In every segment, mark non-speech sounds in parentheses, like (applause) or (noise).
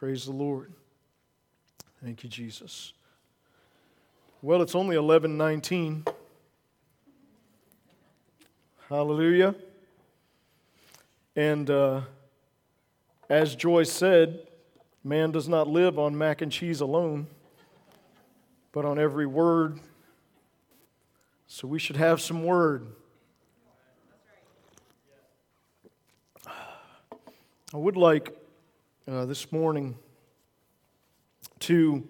Praise the Lord. Thank you, Jesus. Well, it's only 1119. Hallelujah. And uh, as Joyce said, man does not live on mac and cheese alone, but on every word. So we should have some word. I would like uh, this morning to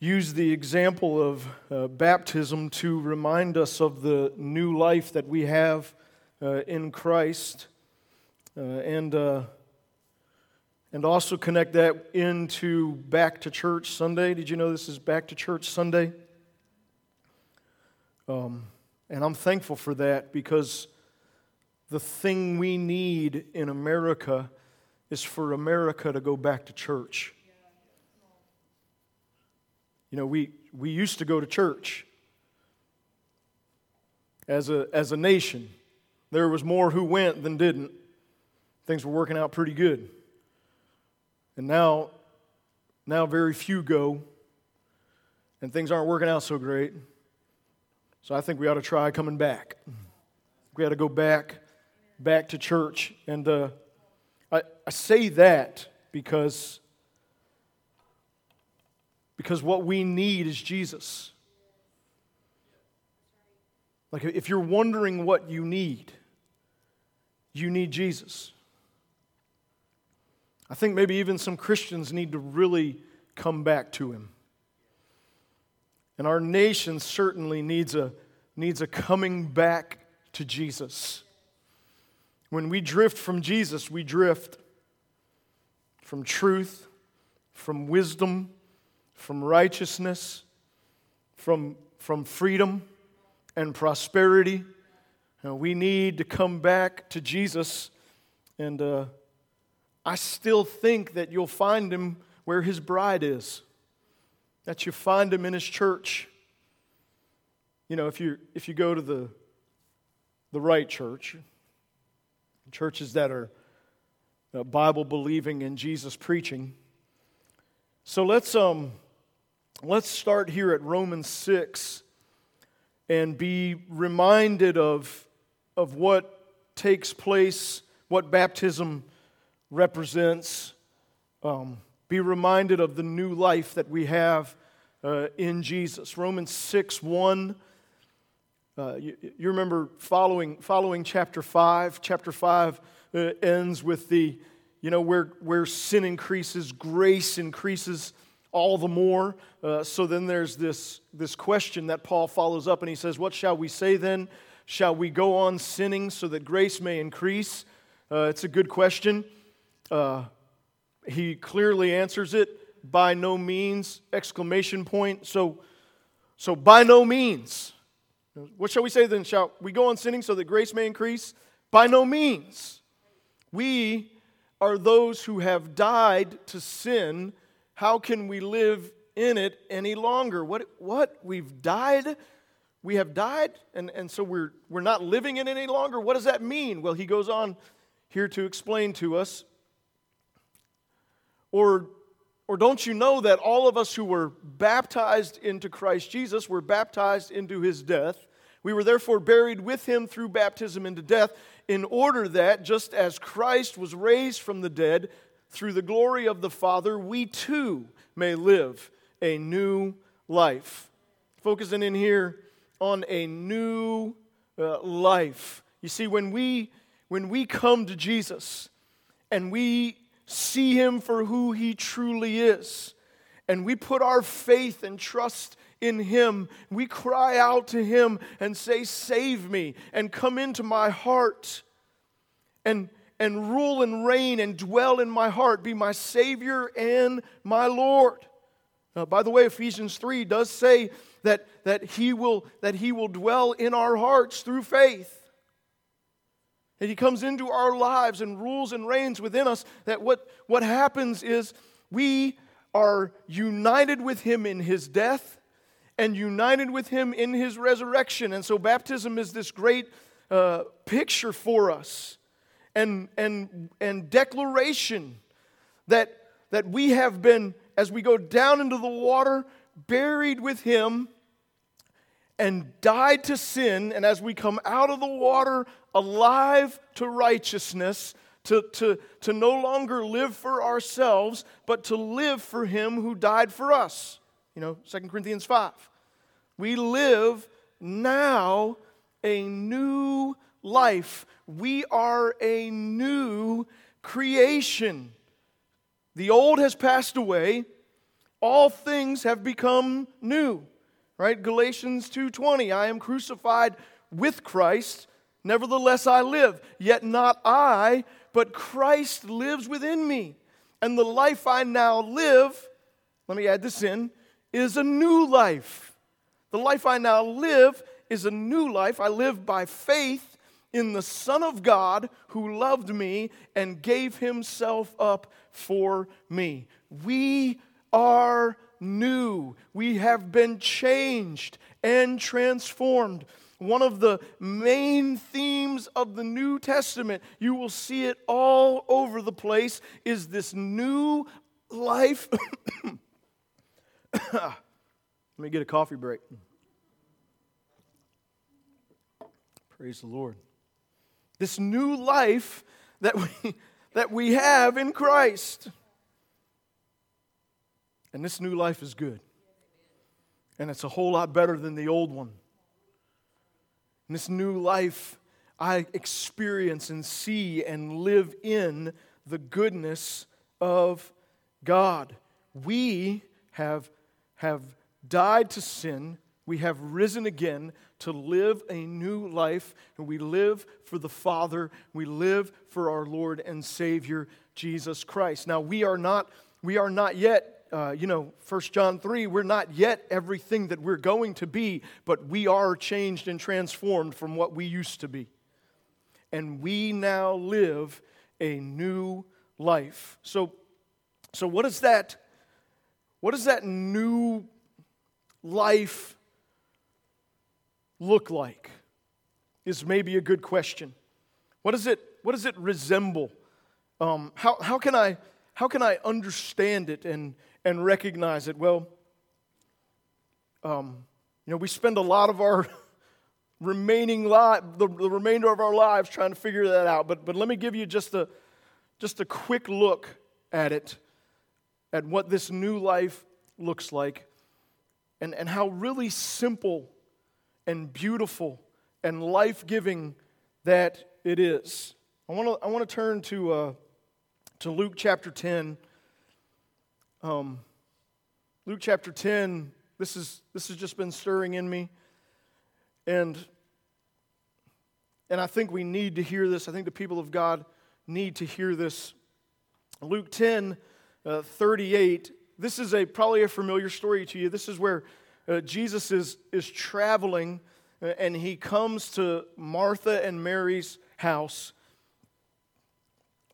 use the example of uh, baptism to remind us of the new life that we have uh, in Christ uh, and, uh, and also connect that into Back to Church Sunday. Did you know this is Back to Church Sunday? Um, and I'm thankful for that because the thing we need in America is for America to go back to church. You know, we, we used to go to church as a, as a nation. There was more who went than didn't. Things were working out pretty good. And now, now very few go, and things aren't working out so great. So I think we ought to try coming back. We ought to go back, back to church. And uh, I, I say that because because what we need is Jesus. Like, if you're wondering what you need, you need Jesus. I think maybe even some Christians need to really come back to Him. And our nation certainly needs a, needs a coming back to Jesus. When we drift from Jesus, we drift from truth, from wisdom, from righteousness, from, from freedom and prosperity. Uh, we need to come back to Jesus. And uh, I still think that you'll find him where his bride is, that you find him in his church. You know, if you, if you go to the, the right church, churches that are uh, Bible believing and Jesus preaching. So let's um, let's start here at Romans 6 and be reminded of, of what takes place, what baptism represents. Um, be reminded of the new life that we have uh, in Jesus. Romans 6 1. Uh, you, you, remember following, following chapter 5. Chapter 5 uh, ends with the, you know, where, where sin increases, grace increases all the more. Uh, so then there's this, this question that Paul follows up and he says, What shall we say then? Shall we go on sinning so that grace may increase? Uh, it's a good question. Uh, he clearly answers it by no means, exclamation point. So, so by no means. What shall we say then? Shall we go on sinning so that grace may increase? By no means. We are those who have died to sin how can we live in it any longer? What? What? We've died? We have died? And, and so we're, we're not living in it any longer? What does that mean? Well, he goes on here to explain to us. Or, or don't you know that all of us who were baptized into Christ Jesus were baptized into his death? We were therefore buried with him through baptism into death, in order that, just as Christ was raised from the dead through the glory of the Father, we too may live a new life. Focusing in here on a new uh, life. You see, when we, when we come to Jesus and we see Him for who He truly is, and we put our faith and trust in Him, we cry out to Him and say, Save me, and come into my heart. And and rule and reign and dwell in my heart, be my Savior and my Lord. Uh, by the way, Ephesians 3 does say that, that, he will, that He will dwell in our hearts through faith. And He comes into our lives and rules and reigns within us. That what, what happens is we are united with Him in His death and united with Him in His resurrection. And so baptism is this great uh, picture for us and, and, and declaration that, that we have been, as we go down into the water, buried with Him and died to sin, and as we come out of the water, alive to righteousness, to, to, to no longer live for ourselves, but to live for Him who died for us. You know, 2 Corinthians 5. We live now a new life. We are a new creation. The old has passed away, all things have become new right galatians 2.20 i am crucified with christ nevertheless i live yet not i but christ lives within me and the life i now live let me add this in is a new life the life i now live is a new life i live by faith in the son of god who loved me and gave himself up for me we are new. We have been changed and transformed. One of the main themes of the New Testament, you will see it all over the place, is this new life. (coughs) (coughs) Let me get a coffee break. Praise the Lord. This new life that we, (laughs) that we have in Christ. And this new life is good. And it's a whole lot better than the old one. And this new life, I experience and see and live in the goodness of God. We have, have died to sin, we have risen again to live a new life, and we live for the Father, we live for our Lord and Savior, Jesus Christ. Now, we are not, we are not yet uh, you know, 1 John 3, we're not yet everything that we're going to be, but we are changed and transformed from what we used to be. And we now live a new life. So, so what is that? What does that new life look like? Is maybe a good question. What does it, what does it resemble? Um, how, how, can I, how can I understand it and, and recognize it? Well, um, you know, we spend a lot of our (laughs) remaining life, the, the remainder of our lives trying to figure that out. But, but let me give you just a, just a quick look at it, at what this new life looks like, and, and how really simple and beautiful and life giving that it is. I want to I wanna turn to, uh, to Luke chapter 10. Um, Luke chapter 10, this, is, this has just been stirring in me. And, and I think we need to hear this. I think the people of God need to hear this. Luke 10, uh, 38. This is a, probably a familiar story to you. This is where uh, Jesus is, is traveling uh, and he comes to Martha and Mary's house.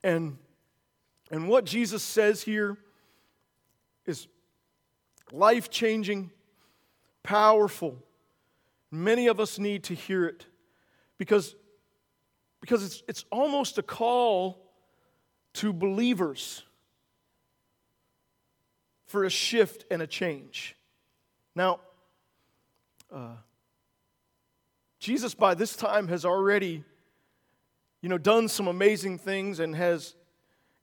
And, and what Jesus says here is life changing, powerful. Many of us need to hear it because, because it's, it's almost a call to believers for a shift and a change. Now, uh, Jesus by this time has already, you know, done some amazing things and has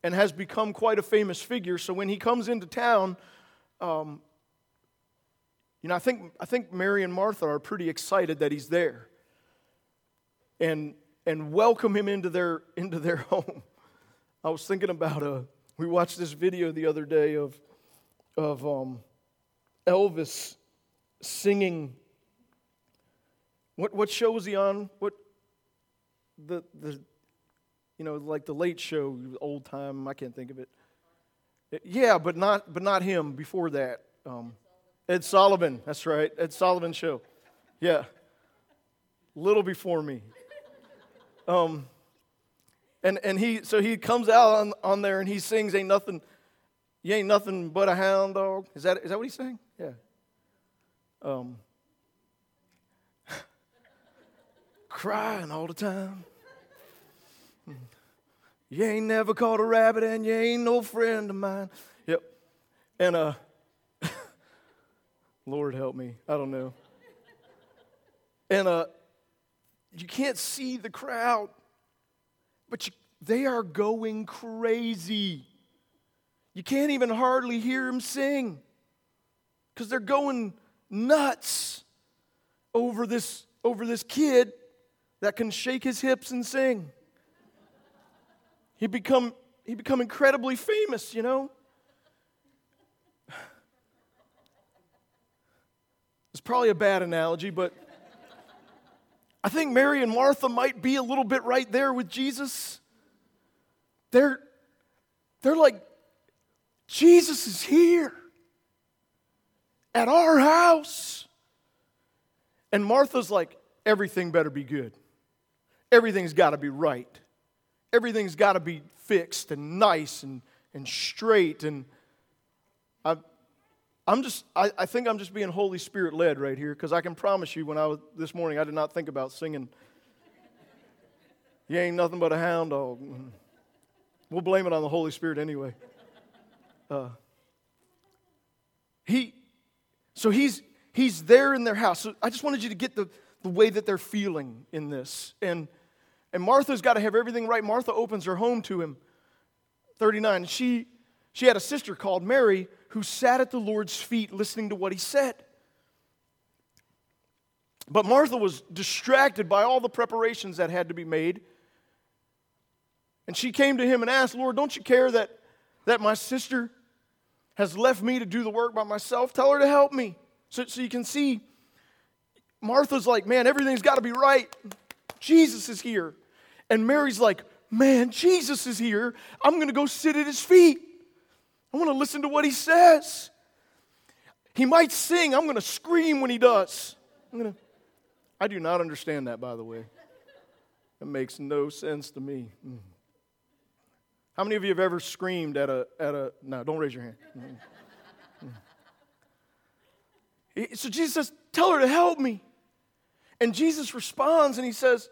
and has become quite a famous figure. So when he comes into town, um, you know, I think, I think Mary and Martha are pretty excited that he's there and, and welcome him into their, into their (laughs) home. I was thinking about, a, uh, we watched this video the other day of, of um, Elvis singing. What, what show was he on? What, the, the you know, like the late show, old time, I can't think of it. Yeah, but not, but not him before that. Um, Ed Sullivan, that's right, Ed Sullivan show. Yeah, little before me. Um, and, and he, so he comes out on, on there and he sings, Ain't nothing, you ain't nothing but a hound dog. Is that, is that what he's saying? Yeah. Um, (laughs) crying all the time. You ain't never caught a rabbit and you ain't no friend of mine. Yep. And, uh, (laughs) Lord help me. I don't know. And, uh, you can't see the crowd, but you, they are going crazy. You can't even hardly hear them sing because they're going nuts over this, over this kid that can shake his hips and sing. He become, he become incredibly famous, you know? It's probably a bad analogy, but I think Mary and Martha might be a little bit right there with Jesus. They're, they're like, Jesus is here at our house. And Martha's like, everything better be good. Everything's got to be right. Everything's got to be fixed and nice and, and straight. And I, I'm just, I, I think I'm just being Holy Spirit led right here because I can promise you when I was this morning, I did not think about singing. You ain't nothing but a hound dog. Mm-hmm. We'll blame it on the Holy Spirit anyway. Uh, he, so he's, he's there in their house. So I just wanted you to get the, the way that they're feeling in this. And, and Martha's got to have everything right. Martha opens her home to him. 39. She, she had a sister called Mary who sat at the Lord's feet listening to what he said. But Martha was distracted by all the preparations that had to be made. And she came to him and asked, Lord, don't you care that, that my sister has left me to do the work by myself? Tell her to help me. So, so you can see, Martha's like, man, everything's got to be right. Jesus is here. And Mary's like, man, Jesus is here. I'm going to go sit at his feet. I want to listen to what he says. He might sing. I'm going to scream when he does. I'm going to. I do not understand that, by the way. It makes no sense to me. Mm. How many of you have ever screamed at a, at a, no, don't raise your hand. So Jesus says, Tell her to help me. And Jesus responds and he says,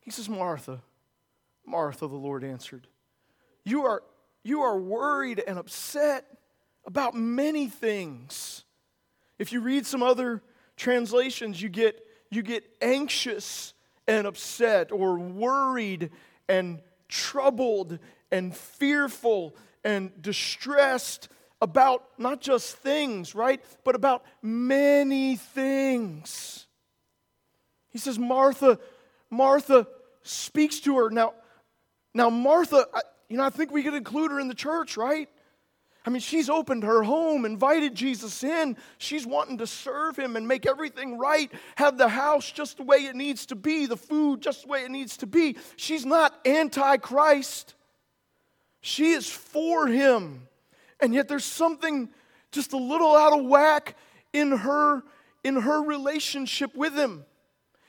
He says, Martha, Martha, the Lord answered, You are, you are worried and upset about many things. If you read some other translations, you get, you get anxious and upset, or worried and troubled and fearful and distressed about not just things, right? But about many things. He says, Martha, Martha speaks to her. Now, now Martha, you know, I think we could include her in the church, right? I mean, she's opened her home, invited Jesus in. She's wanting to serve him and make everything right, have the house just the way it needs to be, the food just the way it needs to be. She's not anti Christ, she is for him. And yet there's something just a little out of whack in her in her relationship with him,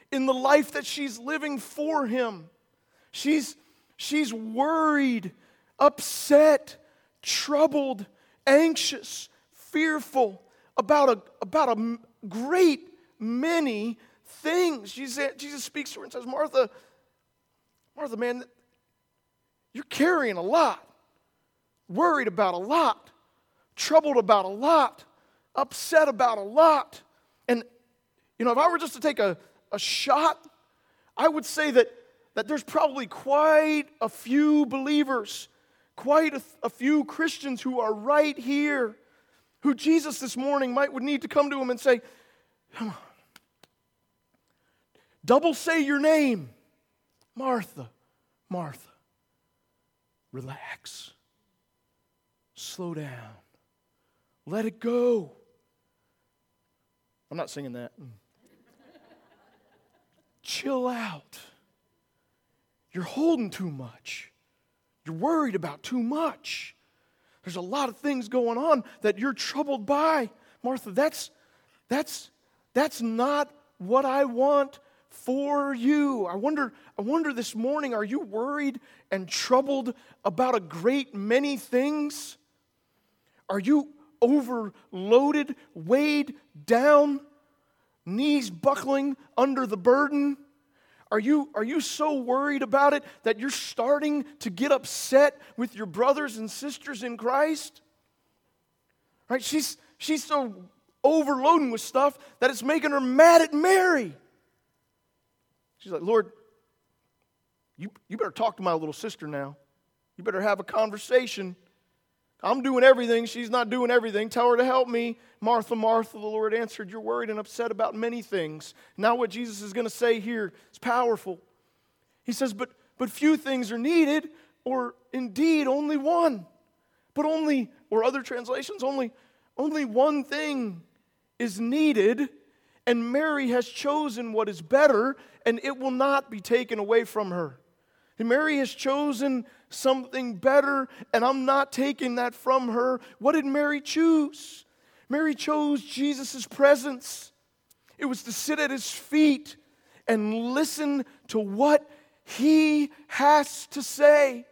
in the life that she's living for him. She's she's worried, upset, troubled, anxious, fearful about a, about a great many things. Jesus, Jesus speaks to her and says, Martha, Martha, man, you're carrying a lot, worried about a lot, troubled about a lot, upset about a lot. And, you know, if I were just to take a, a shot, I would say that, that there's probably quite a few believers quite a, a few Christians who are right here, who Jesus this morning might would need to come to him and say, Come on. Double say your name. Martha, Martha. Relax. Slow down. Let it go. I'm not singing that. (laughs) Chill out. You're holding too much. You're worried about too much. There's a lot of things going on that you're troubled by. Martha, that's, that's, that's not what I want for you. I wonder, I wonder this morning, are you worried and troubled about a great many things? Are you overloaded, weighed down, knees buckling under the burden? are you, are you so worried about it that you're starting to get upset with your brothers and sisters in Christ? Right? She's, she's so overloading with stuff that it's making her mad at Mary. She's like, Lord, you, you better talk to my little sister now. You better have a conversation. I'm doing everything. She's not doing everything. Tell her to help me. Martha, Martha, the Lord answered, You're worried and upset about many things. Now, what Jesus is going to say here is powerful. He says, But, but few things are needed, or indeed only one. But only, or other translations, only, only one thing is needed, and Mary has chosen what is better, and it will not be taken away from her. And Mary has chosen something better, and I'm not taking that from her. What did Mary choose? Mary chose Jesus' presence. It was to sit at his feet and listen to what he has to say.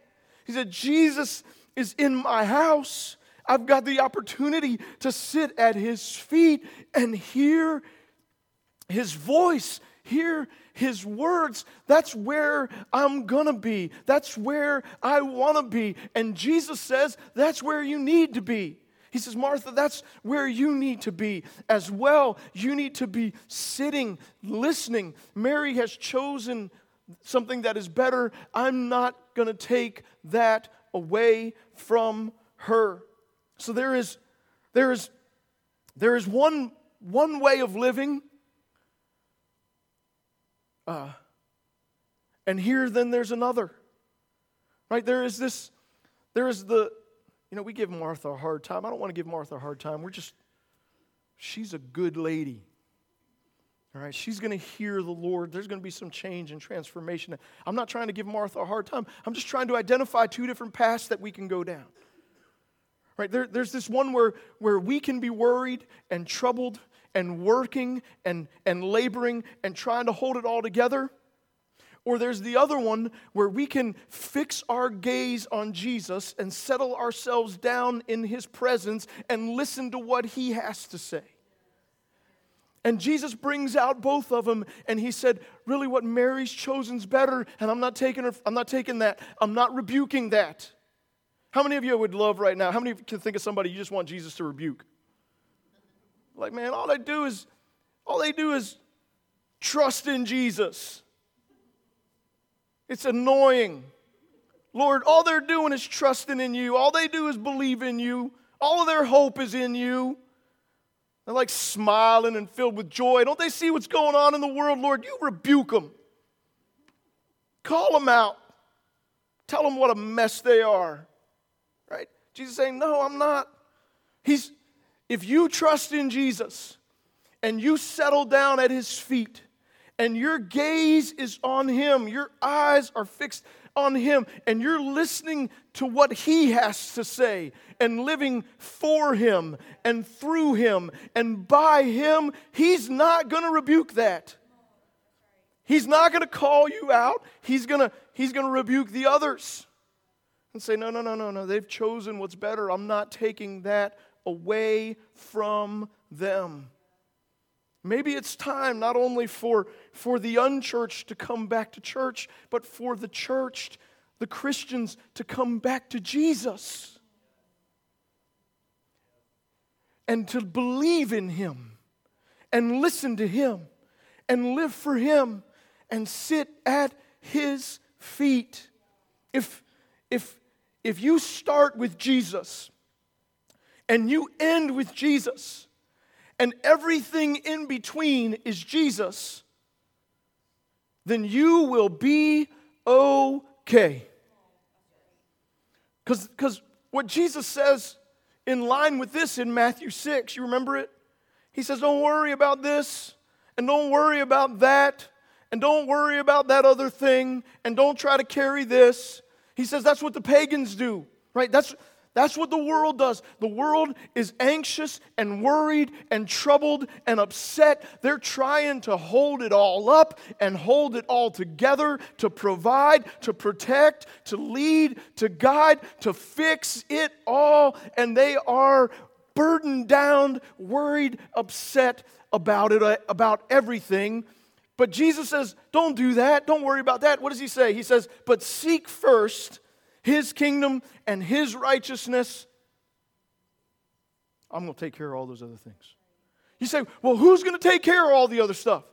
He said, Jesus is in my house. I've got the opportunity to sit at his feet and hear his voice, hear his words. That's where I'm going to be. That's where I want to be. And Jesus says, that's where you need to be. He says, Martha, that's where you need to be as well. You need to be sitting, listening. Mary has chosen something that is better. I'm not going to take that away from her. So there is, there is, there is one, one way of living. Uh, and here then there's another. Right? There is this, there is the, you know, we give Martha a hard time. I don't want to give Martha a hard time. We're just, she's a good lady. All right, she's going to hear the Lord. There's going to be some change and transformation. I'm not trying to give Martha a hard time. I'm just trying to identify two different paths that we can go down. Right? There, there's this one where, where we can be worried and troubled and working and, and laboring and trying to hold it all together. Or there's the other one where we can fix our gaze on Jesus and settle ourselves down in his presence and listen to what he has to say. And Jesus brings out both of them, and he said, Really, what Mary's chosen's better, and I'm not taking her, I'm not taking that. I'm not rebuking that. How many of you would love right now? How many of you can think of somebody you just want Jesus to rebuke? Like, man, all they do is all they do is trust in Jesus. It's annoying. Lord, all they're doing is trusting in you. All they do is believe in you. All of their hope is in you. They're like smiling and filled with joy. Don't they see what's going on in the world, Lord? You rebuke them. Call them out. Tell them what a mess they are. Right? Jesus saying, No, I'm not. He's, if you trust in Jesus and you settle down at his feet and your gaze is on him, your eyes are fixed on him, and you're listening to what he has to say and living for him and through him and by him, he's not going to rebuke that. He's not going to call you out. He's going to he's going to rebuke the others and say, No, no, no, no, no. They've chosen what's better. I'm not taking that away from them. Maybe it's time not only for, for the unchurched to come back to church, but for the churched, the Christians, to come back to Jesus and to believe in Him and listen to Him and live for Him and sit at His feet. If, if, if you start with Jesus and you end with Jesus, and everything in between is Jesus, then you will be okay. Because what Jesus says in line with this in Matthew 6, you remember it? He says, Don't worry about this, and don't worry about that, and don't worry about that other thing, and don't try to carry this. He says that's what the pagans do, right? That's, that's what the world does. The world is anxious and worried and troubled and upset. They're trying to hold it all up and hold it all together to provide, to protect, to lead, to guide, to fix it all. And they are burdened down, worried, upset about it, uh, about everything. But Jesus says, don't do that. Don't worry about that. What does he say? He says, but seek first his kingdom and his righteousness. I'm going to take care of all those other things. You say, well, who's going to take care of all the other stuff?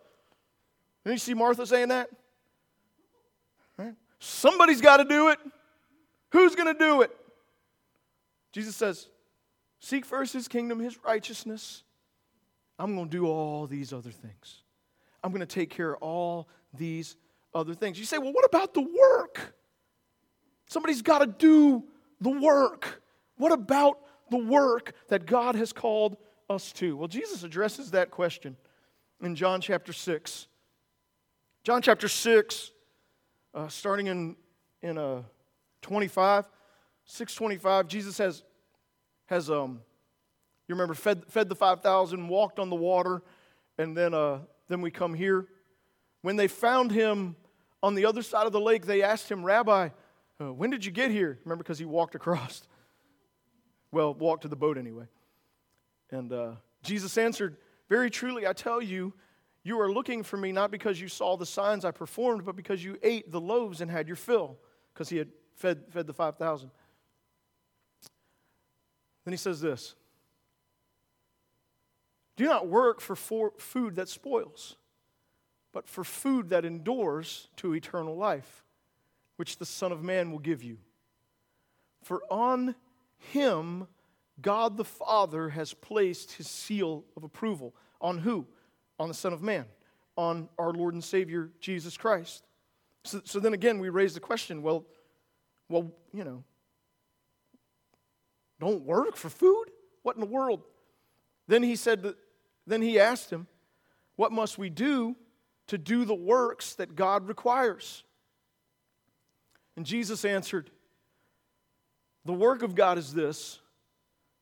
And you see Martha saying that? Right? Somebody's got to do it. Who's going to do it? Jesus says, Seek first his kingdom, his righteousness. I'm going to do all these other things. I'm going to take care of all these other things. You say, well, what about the work? Somebody's got to do the work. What about the work that God has called us to? Well, Jesus addresses that question in John chapter 6. John chapter 6, uh, starting in, in uh, 25, 625, Jesus has, has um, you remember, fed, fed the 5,000, walked on the water, and then, uh, then we come here. When they found him on the other side of the lake, they asked him, Rabbi, uh, when did you get here? Remember, because he walked across. (laughs) Well, walked to the boat anyway. And uh, Jesus answered, Very truly, I tell you, you are looking for me not because you saw the signs I performed, but because you ate the loaves and had your fill, because he had fed, fed the 5,000. Then he says this Do not work for, for food that spoils, but for food that endures to eternal life, which the Son of Man will give you. For on him God the Father has placed his seal of approval. On who? on the Son of Man, on our Lord and Savior Jesus Christ. So, so then again, we raise the question well, well, you know, don't work for food? What in the world? Then he said, that, then he asked him, What must we do to do the works that God requires? And Jesus answered, The work of God is this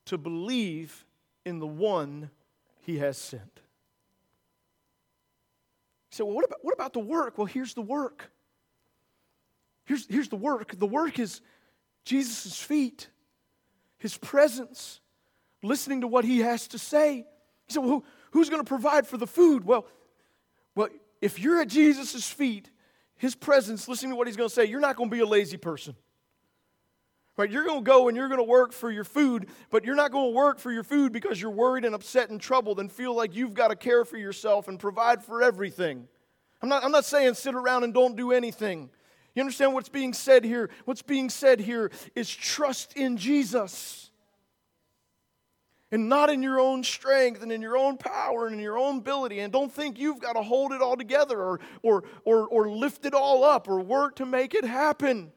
to believe in the one he has sent. He said, well, what about, what about the work? Well, here's the work. Here's, here's the work. The work is Jesus' feet, his presence, listening to what he has to say. He said, well, who, who's going to provide for the food? Well, well, if you're at Jesus' feet, his presence, listening to what he's going to say, you're not going to be a lazy person. Right? You're going to go and you're going to work for your food, but you're not going to work for your food because you're worried and upset and troubled and feel like you've got to care for yourself and provide for everything. I'm not, I'm not saying sit around and don't do anything. You understand what's being said here? What's being said here is trust in Jesus. And not in your own strength and in your own power and in your own ability. And don't think you've got to hold it all together or, or, or, or lift it all up or work to make it happen.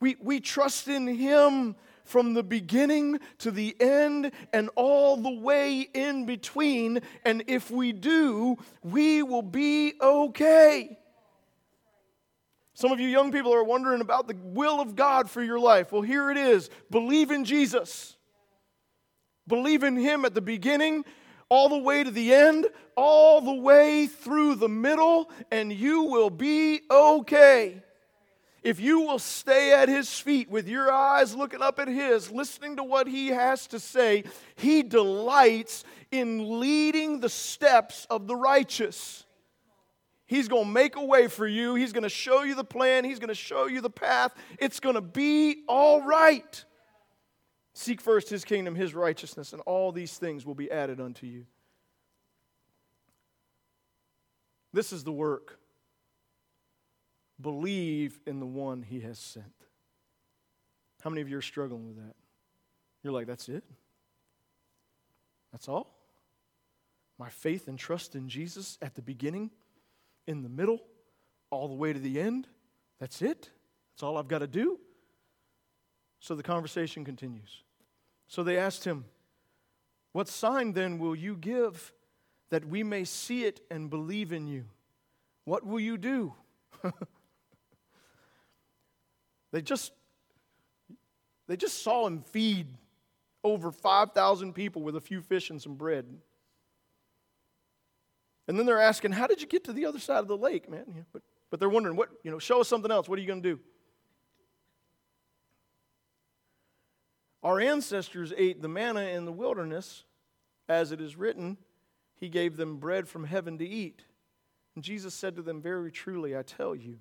We, we trust in Him from the beginning to the end and all the way in between. And if we do, we will be okay. Some of you young people are wondering about the will of God for your life. Well, here it is believe in Jesus, believe in Him at the beginning. All the way to the end, all the way through the middle, and you will be okay if you will stay at his feet with your eyes looking up at his, listening to what he has to say, he delights in leading the steps of the righteous. He's going to make a way for you. He's going to show you the plan. He's going to show you the path. It's going to be all right. Seek first his kingdom, his righteousness, and all these things will be added unto you. This is the work Believe in the one he has sent. How many of you are struggling with that? You're like, that's it? That's all? My faith and trust in Jesus at the beginning, in the middle, all the way to the end? That's it? That's all I've got to do? So the conversation continues. So they asked him, What sign then will you give that we may see it and believe in you? What will you do? (laughs) They just they just saw him feed over 5,000 people with a few fish and some bread. And then they're asking, How did you get to the other side of the lake, man? But, but they're wondering, what, you know, show us something else. What are you going to do? Our ancestors ate the manna in the wilderness, as it is written, He gave them bread from heaven to eat. And Jesus said to them, Very truly, I tell you,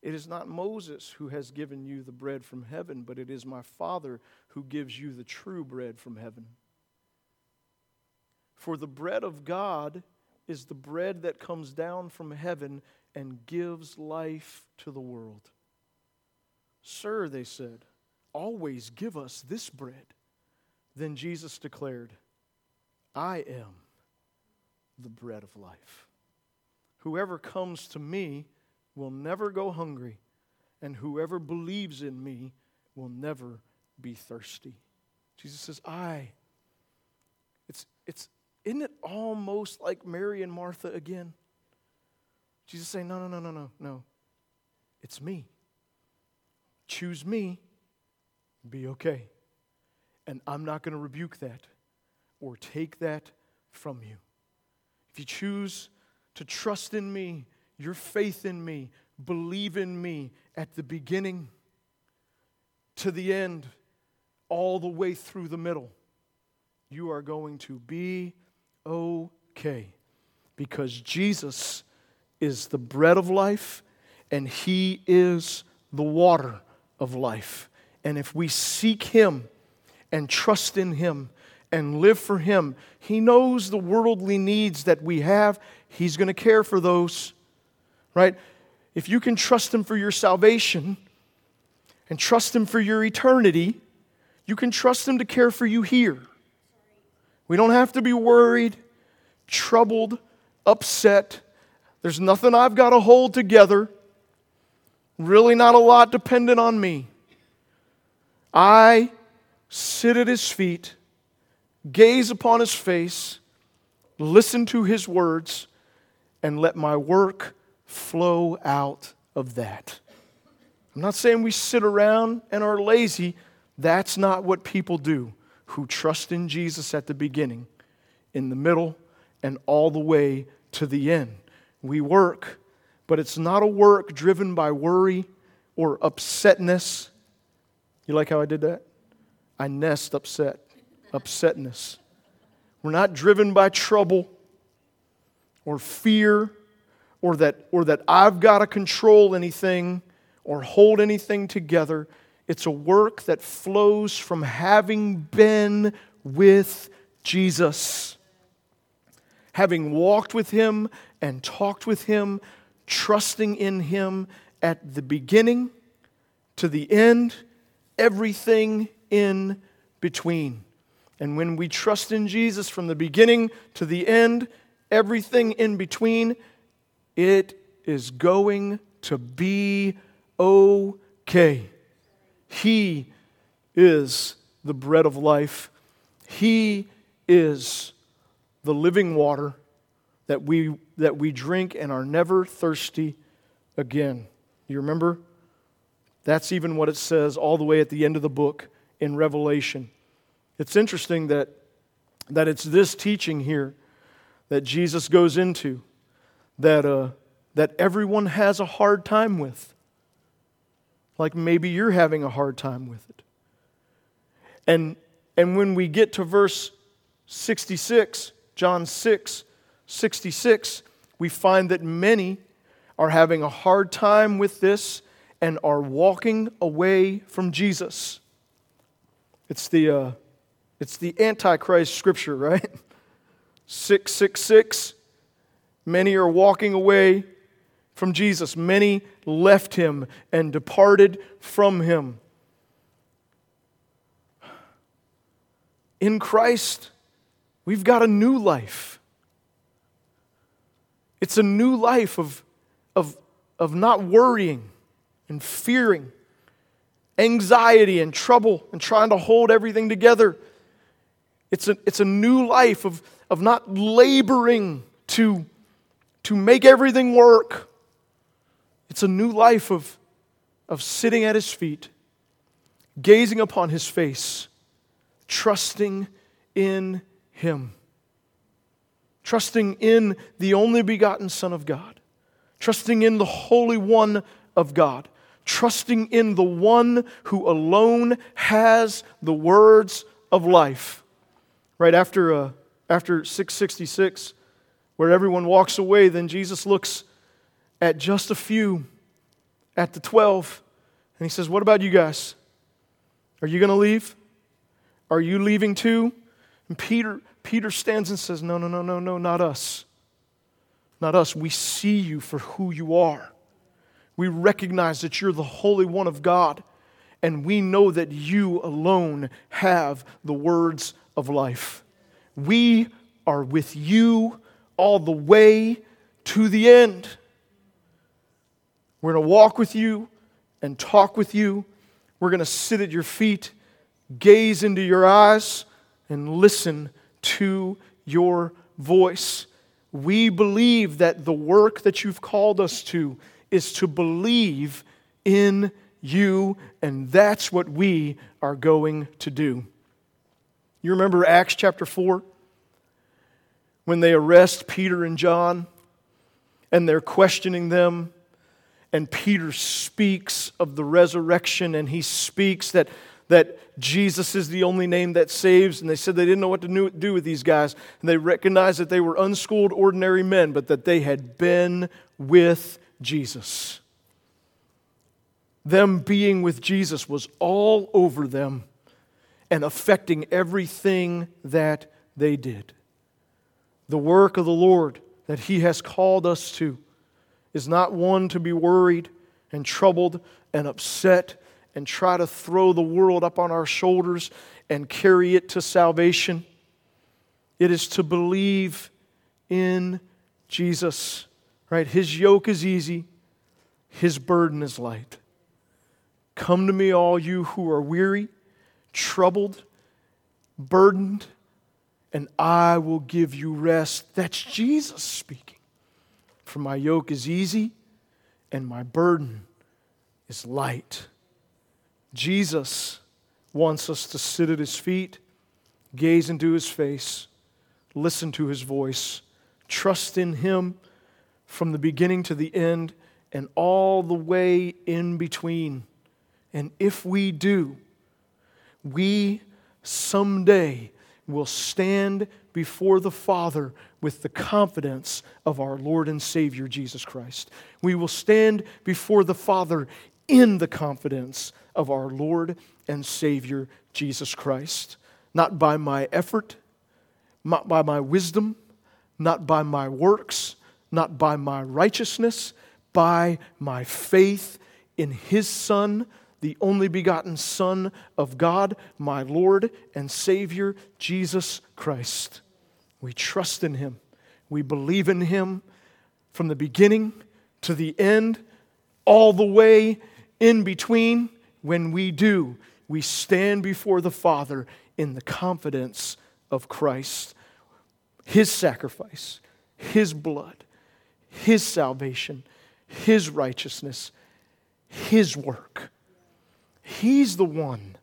it is not Moses who has given you the bread from heaven, but it is my Father who gives you the true bread from heaven. For the bread of God is the bread that comes down from heaven and gives life to the world. Sir, they said, always give us this bread. Then Jesus declared, I am the bread of life. Whoever comes to me will never go hungry, and whoever believes in me will never be thirsty. Jesus says, I. It's, it's, isn't it almost like Mary and Martha again? Jesus saying, No, no, no, no, no, no. It's me. Choose me, be okay. And I'm not going to rebuke that or take that from you. If you choose to trust in me, your faith in me, believe in me at the beginning to the end, all the way through the middle, you are going to be okay because Jesus is the bread of life and He is the water of life. And if we seek Him and trust in Him and live for Him, He knows the worldly needs that we have. He's going to care for those, right? If you can trust Him for your salvation and trust Him for your eternity, you can trust Him to care for you here. We don't have to be worried, troubled, upset. There's nothing I've got to hold together. Really, not a lot dependent on me. I sit at his feet, gaze upon his face, listen to his words, and let my work flow out of that. I'm not saying we sit around and are lazy. That's not what people do who trust in Jesus at the beginning, in the middle, and all the way to the end. We work, but it's not a work driven by worry or upsetness. You like how I did that? I nest upset, upsetness. We're not driven by trouble or fear or that, or that I've got to control anything or hold anything together. It's a work that flows from having been with Jesus, having walked with Him and talked with Him, trusting in Him at the beginning to the end, everything in between. And when we trust in Jesus from the beginning to the end, everything in between, it is going to be okay. He is the bread of life. He is the living water that we, that we drink and are never thirsty again. You remember? That's even what it says all the way at the end of the book in Revelation. It's interesting that, that it's this teaching here that Jesus goes into that, uh, that everyone has a hard time with. Like maybe you're having a hard time with it. And, and when we get to verse 66, John 6, 66, we find that many are having a hard time with this and are walking away from Jesus. It's the, uh, it's the Antichrist scripture, right? 666. Many are walking away from Jesus. Many left him and departed from him. In Christ, we've got a new life. It's a new life of, of, of not worrying and fearing, anxiety and trouble and trying to hold everything together. It's a, it's a new life of, of not laboring to, to make everything work. It's a new life of, of sitting at his feet, gazing upon his face, trusting in him, trusting in the only begotten Son of God, trusting in the Holy One of God trusting in the one who alone has the words of life. Right after, uh, after 666, where everyone walks away, then Jesus looks at just a few, at the 12, and he says, What about you guys? Are you going to leave? Are you leaving too? And Peter, Peter stands and says, No, no, no, no, no, not us. Not us. We see you for who you are. We recognize that you're the Holy One of God, and we know that you alone have the words of life. We are with you all the way to the end. We're going to walk with you and talk with you. We're going to sit at your feet, gaze into your eyes, and listen to your voice. We believe that the work that you've called us to is to believe in you, and that's what we are going to do. You remember Acts chapter 4? When they arrest Peter and John and they're questioning them, and Peter speaks of the resurrection and he speaks that, that Jesus is the only name that saves. And they said they didn't know what to do with these guys. And they recognized that they were unschooled, ordinary men, but that they had been with Jesus. Them being with Jesus was all over them and affecting everything that they did. The work of the Lord that He has called us to is not one to be worried and troubled and upset and try to throw the world up on our shoulders and carry it to salvation. It is to believe in Jesus Right? His yoke is easy, his burden is light. Come to me, all you who are weary, troubled, burdened, and I will give you rest. That's Jesus speaking. For my yoke is easy and my burden is light. Jesus wants us to sit at his feet, gaze into his face, listen to his voice, trust in him from the beginning to the end and all the way in between. And if we do, we someday will stand before the Father with the confidence of our Lord and Savior Jesus Christ. We will stand before the Father in the confidence of our Lord and Savior Jesus Christ. Not by my effort, not by my wisdom, not by my works, not by my righteousness, by my faith in His Son, the only begotten Son of God, my Lord and Savior, Jesus Christ. We trust in Him. We believe in Him from the beginning to the end, all the way in between. When we do, we stand before the Father in the confidence of Christ, His sacrifice, His blood, his salvation, His righteousness, His work. He's the one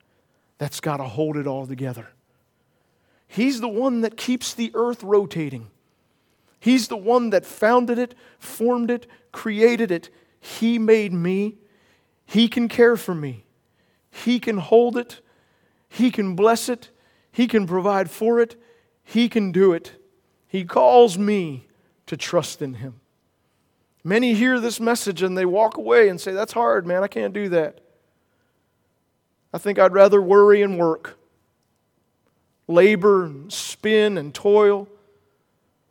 that's got to hold it all together. He's the one that keeps the earth rotating. He's the one that founded it, formed it, created it. He made me. He can care for me. He can hold it. He can bless it. He can provide for it. He can do it. He calls me to trust in Him. Many hear this message and they walk away and say, That's hard, man. I can't do that. I think I'd rather worry and work, labor and spin and toil.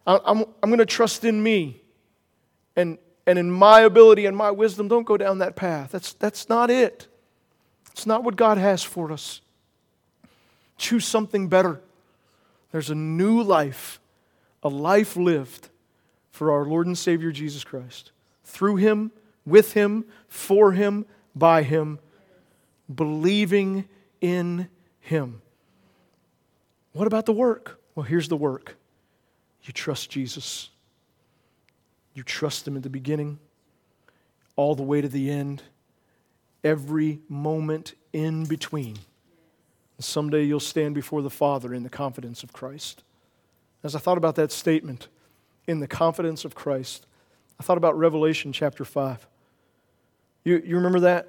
I'm, I'm going to trust in me and, and in my ability and my wisdom. Don't go down that path. That's, that's not it. It's not what God has for us. Choose something better. There's a new life, a life lived for our Lord and Savior Jesus Christ. Through Him, with Him, for Him, by Him, believing in Him. What about the work? Well, here's the work you trust Jesus, you trust Him at the beginning, all the way to the end, every moment in between. And someday you'll stand before the Father in the confidence of Christ. As I thought about that statement, in the confidence of Christ. I thought about Revelation chapter 5. You, you remember that?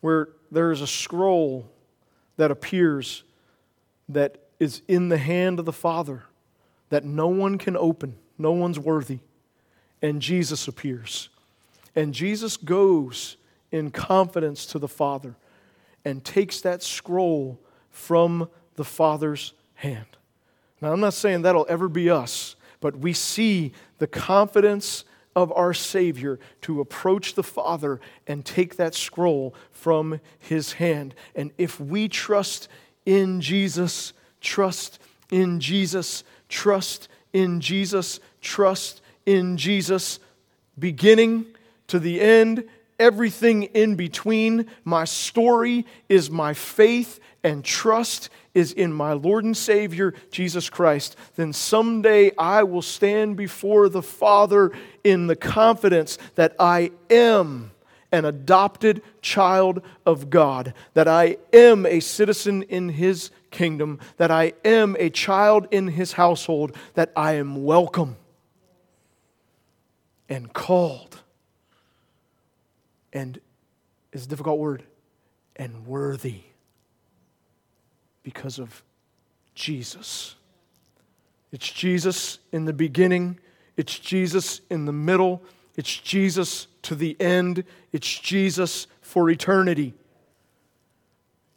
Where there is a scroll that appears that is in the hand of the Father that no one can open. No one's worthy. And Jesus appears. And Jesus goes in confidence to the Father and takes that scroll from the Father's hand. Now, I'm not saying that'll ever be us, but we see the confidence of our Savior to approach the Father and take that scroll from his hand. And if we trust in Jesus, trust in Jesus, trust in Jesus, trust in Jesus, beginning to the end, everything in between. My story is my faith and trust is in my Lord and Savior, Jesus Christ, then someday I will stand before the Father in the confidence that I am an adopted child of God, that I am a citizen in His kingdom, that I am a child in His household, that I am welcome and called and is a difficult word and worthy because of Jesus. It's Jesus in the beginning, it's Jesus in the middle, it's Jesus to the end, it's Jesus for eternity.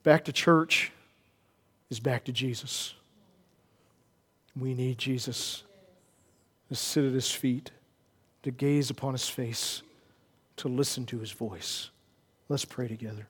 Back to church is back to Jesus. We need Jesus to sit at his feet, to gaze upon his face, to listen to his voice. Let's pray together.